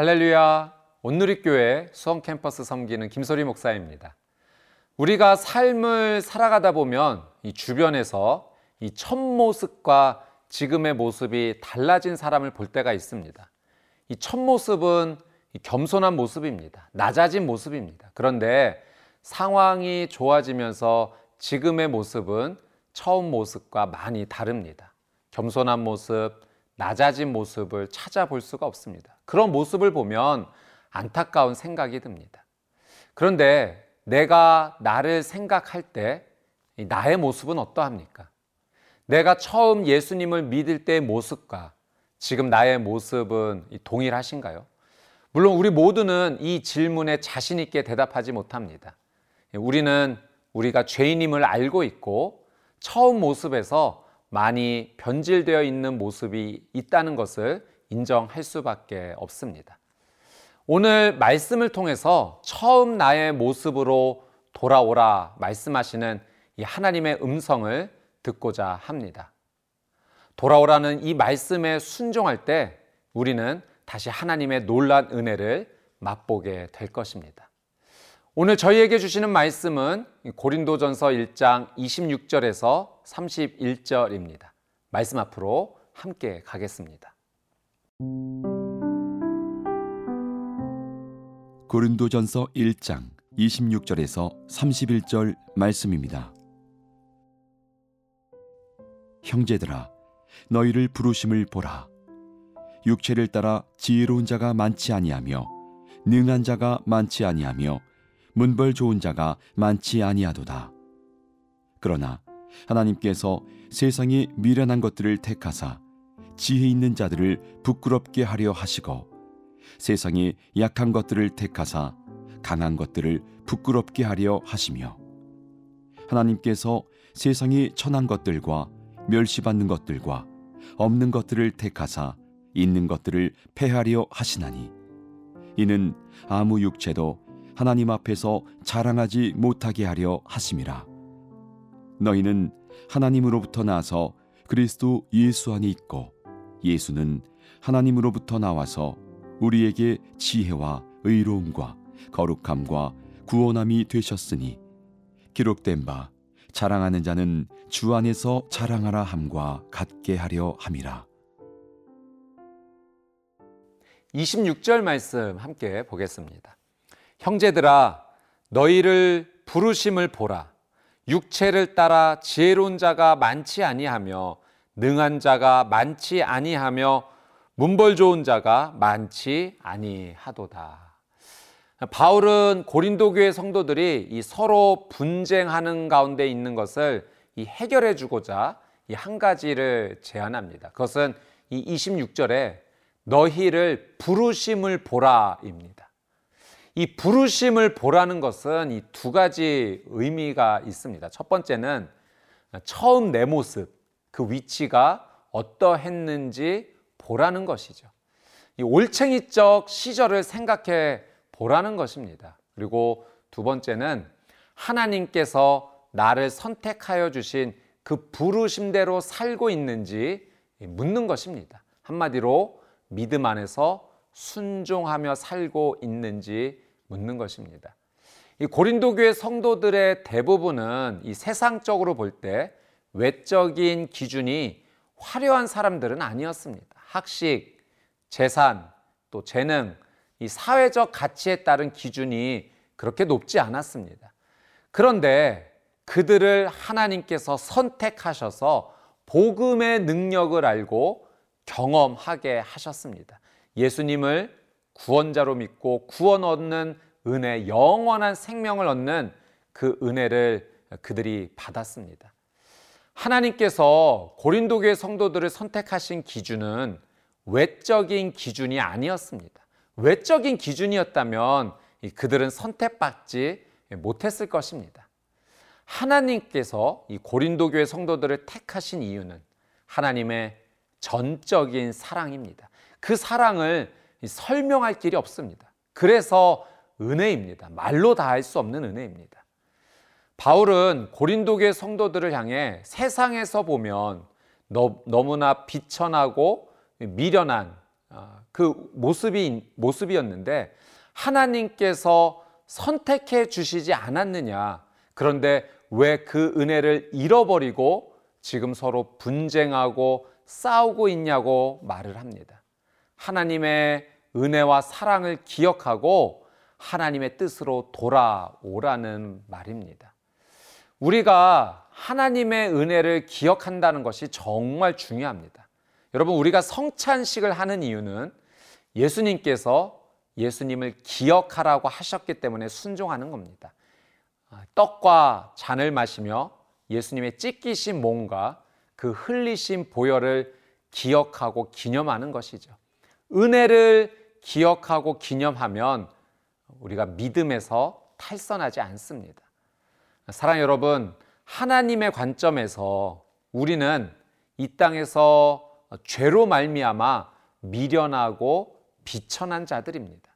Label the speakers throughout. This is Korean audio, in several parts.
Speaker 1: 할렐루야. 온누리교회 수원 캠퍼스 섬기는 김소리 목사입니다. 우리가 삶을 살아가다 보면 이 주변에서 이 첫 모습과 지금의 모습이 달라진 사람을 볼 때가 있습니다. 이 첫 모습은 겸손한 모습입니다. 낮아진 모습입니다. 그런데 상황이 좋아지면서 지금의 모습은 처음 모습과 많이 다릅니다. 겸손한 모습, 낮아진 모습을 찾아볼 수가 없습니다. 그런 모습을 보면 안타까운 생각이 듭니다. 그런데 내가 나를 생각할 때 나의 모습은 어떠합니까? 내가 처음 예수님을 믿을 때의 모습과 지금 나의 모습은 동일하신가요? 물론 우리 모두는 이 질문에 자신있게 대답하지 못합니다. 우리는 우리가 죄인임을 알고 있고 처음 모습에서 많이 변질되어 있는 모습이 있다는 것을 인정할 수밖에 없습니다. 오늘 말씀을 통해서 처음 나의 모습으로 돌아오라 말씀하시는 이 하나님의 음성을 듣고자 합니다. 돌아오라는 이 말씀에 순종할 때 우리는 다시 하나님의 놀란 은혜를 맛보게 될 것입니다. 오늘 저희에게 주시는 말씀은 고린도전서 1장 26절에서 31절입니다. 말씀 앞으로 함께 가겠습니다.
Speaker 2: 고린도전서 1장 26절에서 31절 말씀입니다. 형제들아 너희를 부르심을 보라 육체를 따라 지혜로운 자가 많지 아니하며 능한 자가 많지 아니하며 문벌 좋은 자가 많지 아니하도다. 그러나 하나님께서 세상이 미련한 것들을 택하사 지혜 있는 자들을 부끄럽게 하려 하시고 세상이 약한 것들을 택하사 강한 것들을 부끄럽게 하려 하시며 하나님께서 세상이 천한 것들과 멸시받는 것들과 없는 것들을 택하사 있는 것들을 패하려 하시나니 이는 아무 육체도 하나님 앞에서 자랑하지 못하게 하려 하심이라 너희는 하나님으로부터 나서 그리스도 예수 안에 있고 예수는 하나님으로부터 나와서 우리에게 지혜와 의로움과 거룩함과 구원함이 되셨으니 기록된 바 자랑하는 자는 주 안에서 자랑하라 함과 같게 하려 함이라.
Speaker 1: 26절 말씀 함께 보겠습니다. 형제들아 너희를 부르심을 보라 육체를 따라 지혜로운 자가 많지 아니하며 능한 자가 많지 아니하며 문벌 좋은 자가 많지 아니하도다. 바울은 고린도 교회 성도들이 이 서로 분쟁하는 가운데 있는 것을 이 해결해 주고자 이 한 가지를 제안합니다. 그것은 이 26절에 너희를 부르심을 보라입니다. 이 부르심을 보라는 것은 이 두 가지 의미가 있습니다. 첫 번째는 처음 내 모습, 그 위치가 어떠했는지 보라는 것이죠. 이 올챙이적 시절을 생각해 보라는 것입니다. 그리고 두 번째는 하나님께서 나를 선택하여 주신 그 부르심대로 살고 있는지 묻는 것입니다. 한마디로 믿음 안에서 순종하며 살고 있는지 묻는 것입니다. 이 고린도 교회 성도들의 대부분은 이 세상적으로 볼 때 외적인 기준이 화려한 사람들은 아니었습니다. 학식, 재산, 또 재능, 이 사회적 가치에 따른 기준이 그렇게 높지 않았습니다. 그런데 그들을 하나님께서 선택하셔서 복음의 능력을 알고 경험하게 하셨습니다. 예수님을 구원자로 믿고 구원 얻는 은혜, 영원한 생명을 얻는 그 은혜를 그들이 받았습니다. 하나님께서 고린도 교회 성도들을 선택하신 기준은 외적인 기준이 아니었습니다. 외적인 기준이었다면 그들은 선택받지 못했을 것입니다. 하나님께서 이 고린도 교회 성도들을 택하신 이유는 하나님의 전적인 사랑입니다. 그 사랑을 설명할 길이 없습니다. 그래서 은혜입니다. 말로 다 할 수 없는 은혜입니다. 바울은 고린도교의 성도들을 향해 세상에서 보면 너 무나 비천하고 미련한 아, 그 모습이 모습이었는데 하나님께서 선택해 주시지 않았느냐. 그런데 왜 그 은혜를 잃어버리고 지금 서로 분쟁하고 싸우고 있냐고 말을 합니다. 하나님의 은혜와 사랑을 기억하고 하나님의 뜻으로 돌아오라는 말입니다. 우리가 하나님의 은혜를 기억한다는 것이 정말 중요합니다. 여러분, 우리가 성찬식을 하는 이유는 예수님께서 예수님을 기억하라고 하셨기 때문에 순종하는 겁니다. 아, 떡과 잔을 마시며 예수님의 찢기신 몸과 그 흘리신 보혈을 기억하고 기념하는 것이죠. 은혜를 기억하고 기념하면 우리가 믿음에서 탈선하지 않습니다. 사랑 여러분, 하나님의 관점에서 우리는 이 땅에서 죄로 말미암아 미련하고 비천한 자들입니다.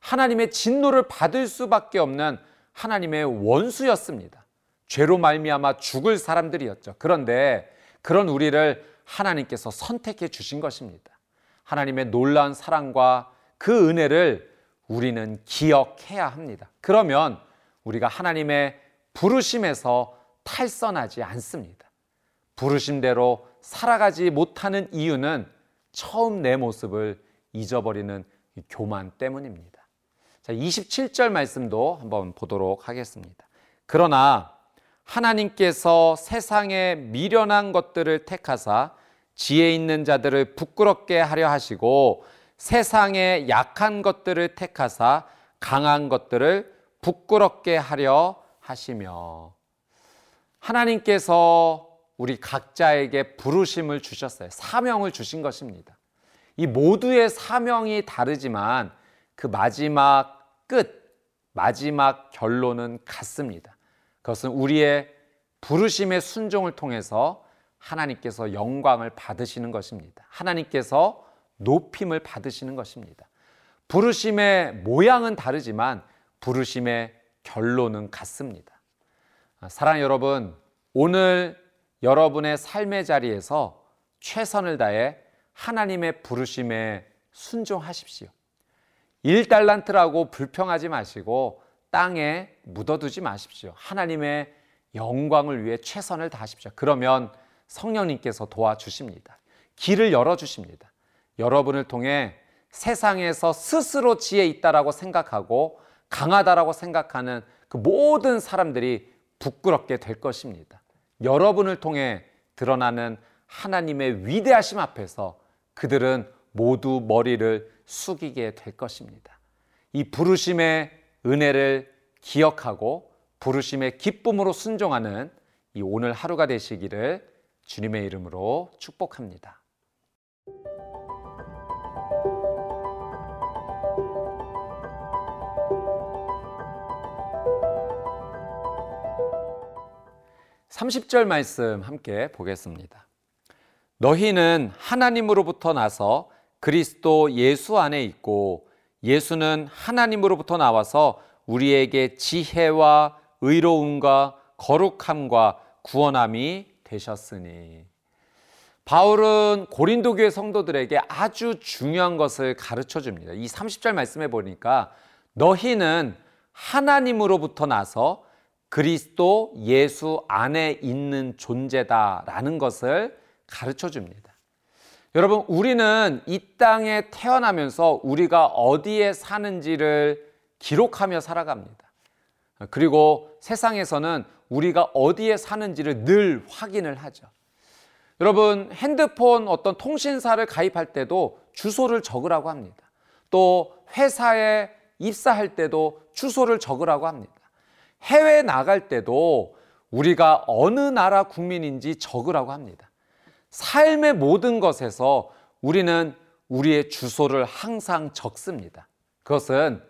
Speaker 1: 하나님의 진노를 받을 수밖에 없는 하나님의 원수였습니다. 죄로 말미암아 죽을 사람들이었죠. 그런데 그런 우리를 하나님께서 선택해 주신 것입니다. 하나님의 놀라운 사랑과 그 은혜를 우리는 기억해야 합니다. 그러면 우리가 하나님의 부르심에서 탈선하지 않습니다. 부르심대로 살아가지 못하는 이유는 처음 내 모습을 잊어버리는 교만 때문입니다. 자, 27절 말씀도 한번 보도록 하겠습니다. 그러나 하나님께서 세상의 미련한 것들을 택하사 지혜 있는 자들을 부끄럽게 하려 하시고 세상의 약한 것들을 택하사 강한 것들을 부끄럽게 하려 하시며 하나님께서 우리 각자에게 부르심을 주셨어요. 사명을 주신 것입니다. 이 모두의 사명이 다르지만 그 마지막 끝, 마지막 결론은 같습니다. 그것은 우리의 부르심의 순종을 통해서 하나님께서 영광을 받으시는 것입니다. 하나님께서 높임을 받으시는 것입니다. 부르심의 모양은 다르지만 부르심의 결론은 같습니다. 아, 사랑 여러분, 오늘 여러분의 삶의 자리에서 최선을 다해 하나님의 부르심에 순종하십시오. 1달란트라고 불평하지 마시고 땅에 묻어두지 마십시오. 하나님의 영광을 위해 최선을 다하십시오. 그러면 성령님께서 도와주십니다. 길을 열어주십니다. 여러분을 통해 세상에서 스스로 지혜 있다라고 생각하고 강하다라고 생각하는 그 모든 사람들이 부끄럽게 될 것입니다. 여러분을 통해 드러나는 하나님의 위대하심 앞에서 그들은 모두 머리를 숙이게 될 것입니다. 이 부르심의 은혜를 기억하고 부르심의 기쁨으로 순종하는 이 오늘 하루가 되시기를 주님의 이름으로 축복합니다. 30절 말씀 함께 보겠습니다. 너희는 하나님으로부터 나서 그리스도 예수 안에 있고 예수는 하나님으로부터 나와서 우리에게 지혜와 의로움과 거룩함과 구원함이 되셨으니 바울은 고린도 교회 성도들에게 아주 중요한 것을 가르쳐 줍니다. 이 30절 말씀해 보니까 너희는 하나님으로부터 나서 그리스도 예수 안에 있는 존재다라는 것을 가르쳐 줍니다. 여러분, 우리는 이 땅에 태어나면서 우리가 어디에 사는지를 기록하며 살아갑니다. 그리고 세상에서는 우리가 어디에 사는지를 늘 확인을 하죠. 여러분, 핸드폰 어떤 통신사를 가입할 때도 주소를 적으라고 합니다. 또 회사에 입사할 때도 주소를 적으라고 합니다. 해외 나갈 때도 우리가 어느 나라 국민인지 적으라고 합니다. 삶의 모든 것에서 우리는 우리의 주소를 항상 적습니다. 그것은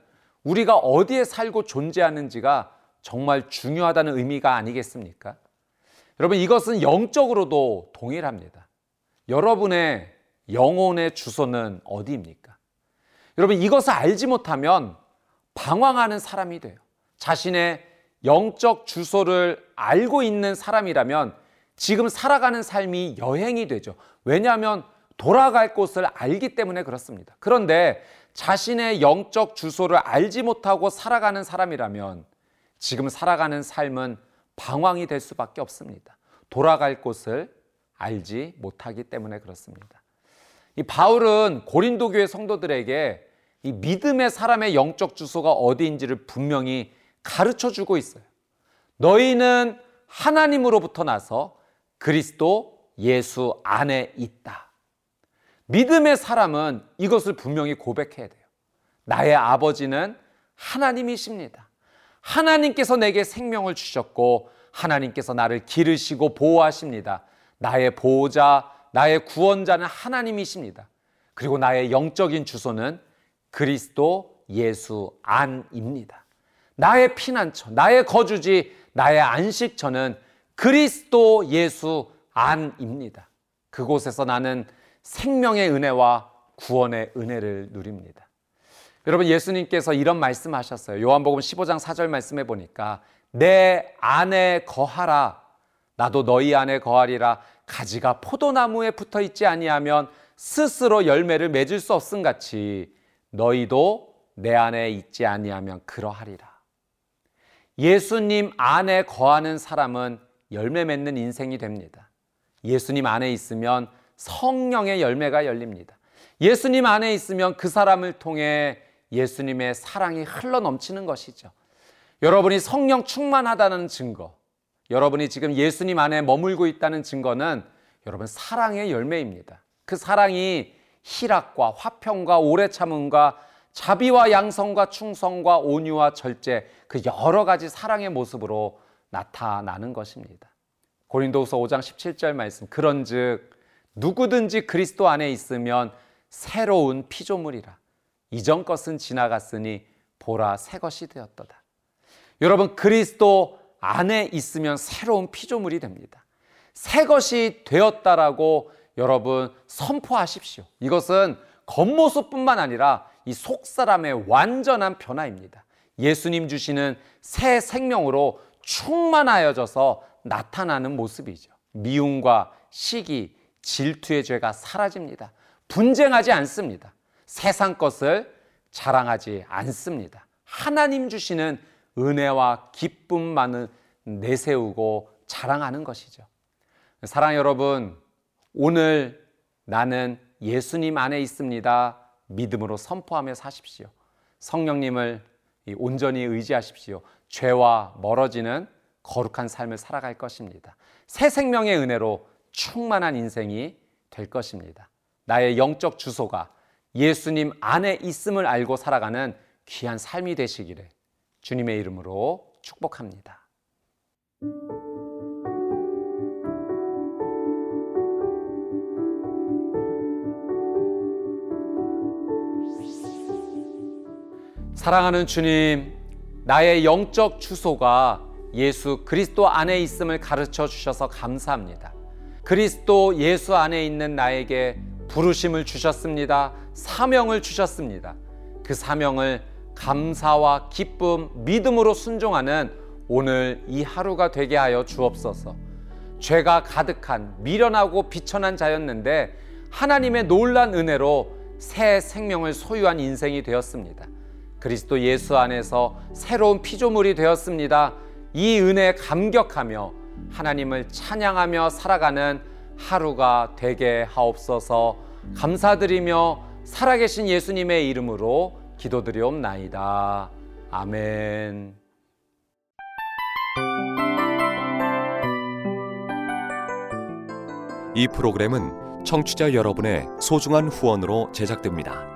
Speaker 1: 우리가 어디에 살고 존재하는지가 정말 중요하다는 의미가 아니겠습니까? 여러분, 이것은 영적으로도 동일합니다. 여러분의 영혼의 주소는 어디입니까? 여러분, 이것을 알지 못하면 방황하는 사람이 돼요. 자신의 영적 주소를 알고 있는 사람이라면 지금 살아가는 삶이 여행이 되죠. 왜냐하면 돌아갈 곳을 알기 때문에 그렇습니다. 그런데 자신의 영적 주소를 알지 못하고 살아가는 사람이라면 지금 살아가는 삶은 방황이 될 수밖에 없습니다. 돌아갈 곳을 알지 못하기 때문에 그렇습니다. 이 바울은 고린도 교회 성도들에게 이 믿음의 사람의 영적 주소가 어디인지를 분명히 가르쳐 주고 있어요. 너희는 하나님으로부터 나서 그리스도 예수 안에 있다. 믿음의 사람은 이것을 분명히 고백해야 돼요. 나의 아버지는 하나님이십니다. 하나님께서 내게 생명을 주셨고 하나님께서 나를 기르시고 보호하십니다. 나의 보호자, 나의 구원자는 하나님이십니다. 그리고 나의 영적인 주소는 그리스도 예수 안입니다. 나의 피난처, 나의 거주지, 나의 안식처는 그리스도 예수 안입니다. 그곳에서 나는 생명의 은혜와 구원의 은혜를 누립니다. 여러분 예수님께서 이런 말씀하셨어요. 요한복음 15장 4절 말씀해 보니까 내 안에 거하라 나도 너희 안에 거하리라 가지가 포도나무에 붙어 있지 아니하면 스스로 열매를 맺을 수 없음 같이 너희도 내 안에 있지 아니하면 그러하리라. 예수님 안에 거하는 사람은 열매 맺는 인생이 됩니다. 예수님 안에 있으면 성령의 열매가 열립니다. 예수님 안에 있으면 그 사람을 통해 예수님의 사랑이 흘러 넘치는 것이죠. 여러분이 성령 충만하다는 증거, 여러분이 지금 예수님 안에 머물고 있다는 증거는 여러분 사랑의 열매입니다. 그 사랑이 희락과 화평과 오래 참음과 자비와 양성과 충성과 온유와 절제 그 여러 가지 사랑의 모습으로 나타나는 것입니다. 고린도후서 5장 17절 말씀 그런즉 누구든지 그리스도 안에 있으면 새로운 피조물이라 이전 것은 지나갔으니 보라 새 것이 되었도다. 여러분 그리스도 안에 있으면 새로운 피조물이 됩니다. 새 것이 되었다라고 여러분 선포하십시오. 이것은 겉모습뿐만 아니라 이 속사람의 완전한 변화입니다. 예수님 주시는 새 생명으로 충만하여져서 나타나는 모습이죠. 미움과 시기, 질투의 죄가 사라집니다. 분쟁하지 않습니다. 세상 것을 자랑하지 않습니다. 하나님 주시는 은혜와 기쁨만을 내세우고 자랑하는 것이죠. 사랑 여러분, 오늘 나는 예수님 안에 있습니다. 믿음으로 선포하며 사십시오. 성령님을 온전히 의지하십시오. 죄와 멀어지는 거룩한 삶을 살아갈 것입니다. 새 생명의 은혜로 충만한 인생이 될 것입니다. 나의 영적 주소가 예수님 안에 있음을 알고 살아가는 귀한 삶이 되시기를 주님의 이름으로 축복합니다. 사랑하는 주님, 나의 영적 주소가 예수 그리스도 안에 있음을 가르쳐 주셔서 감사합니다. 그리스도 예수 안에 있는 나에게 부르심을 주셨습니다. 사명을 주셨습니다. 그 사명을 감사와 기쁨, 믿음으로 순종하는 오늘 이 하루가 되게 하여 주옵소서. 죄가 가득한 미련하고 비천한 자였는데 하나님의 놀란 은혜로 새 생명을 소유한 인생이 되었습니다. 그리스도 예수 안에서 새로운 피조물이 되었습니다. 이 은혜에 감격하며 하나님을 찬양하며 살아가는 하루가 되게 하옵소서 감사드리며 살아계신 예수님의 이름으로 기도드리옵나이다. 아멘.
Speaker 3: 이 프로그램은 청취자 여러분의 소중한 후원으로 제작됩니다.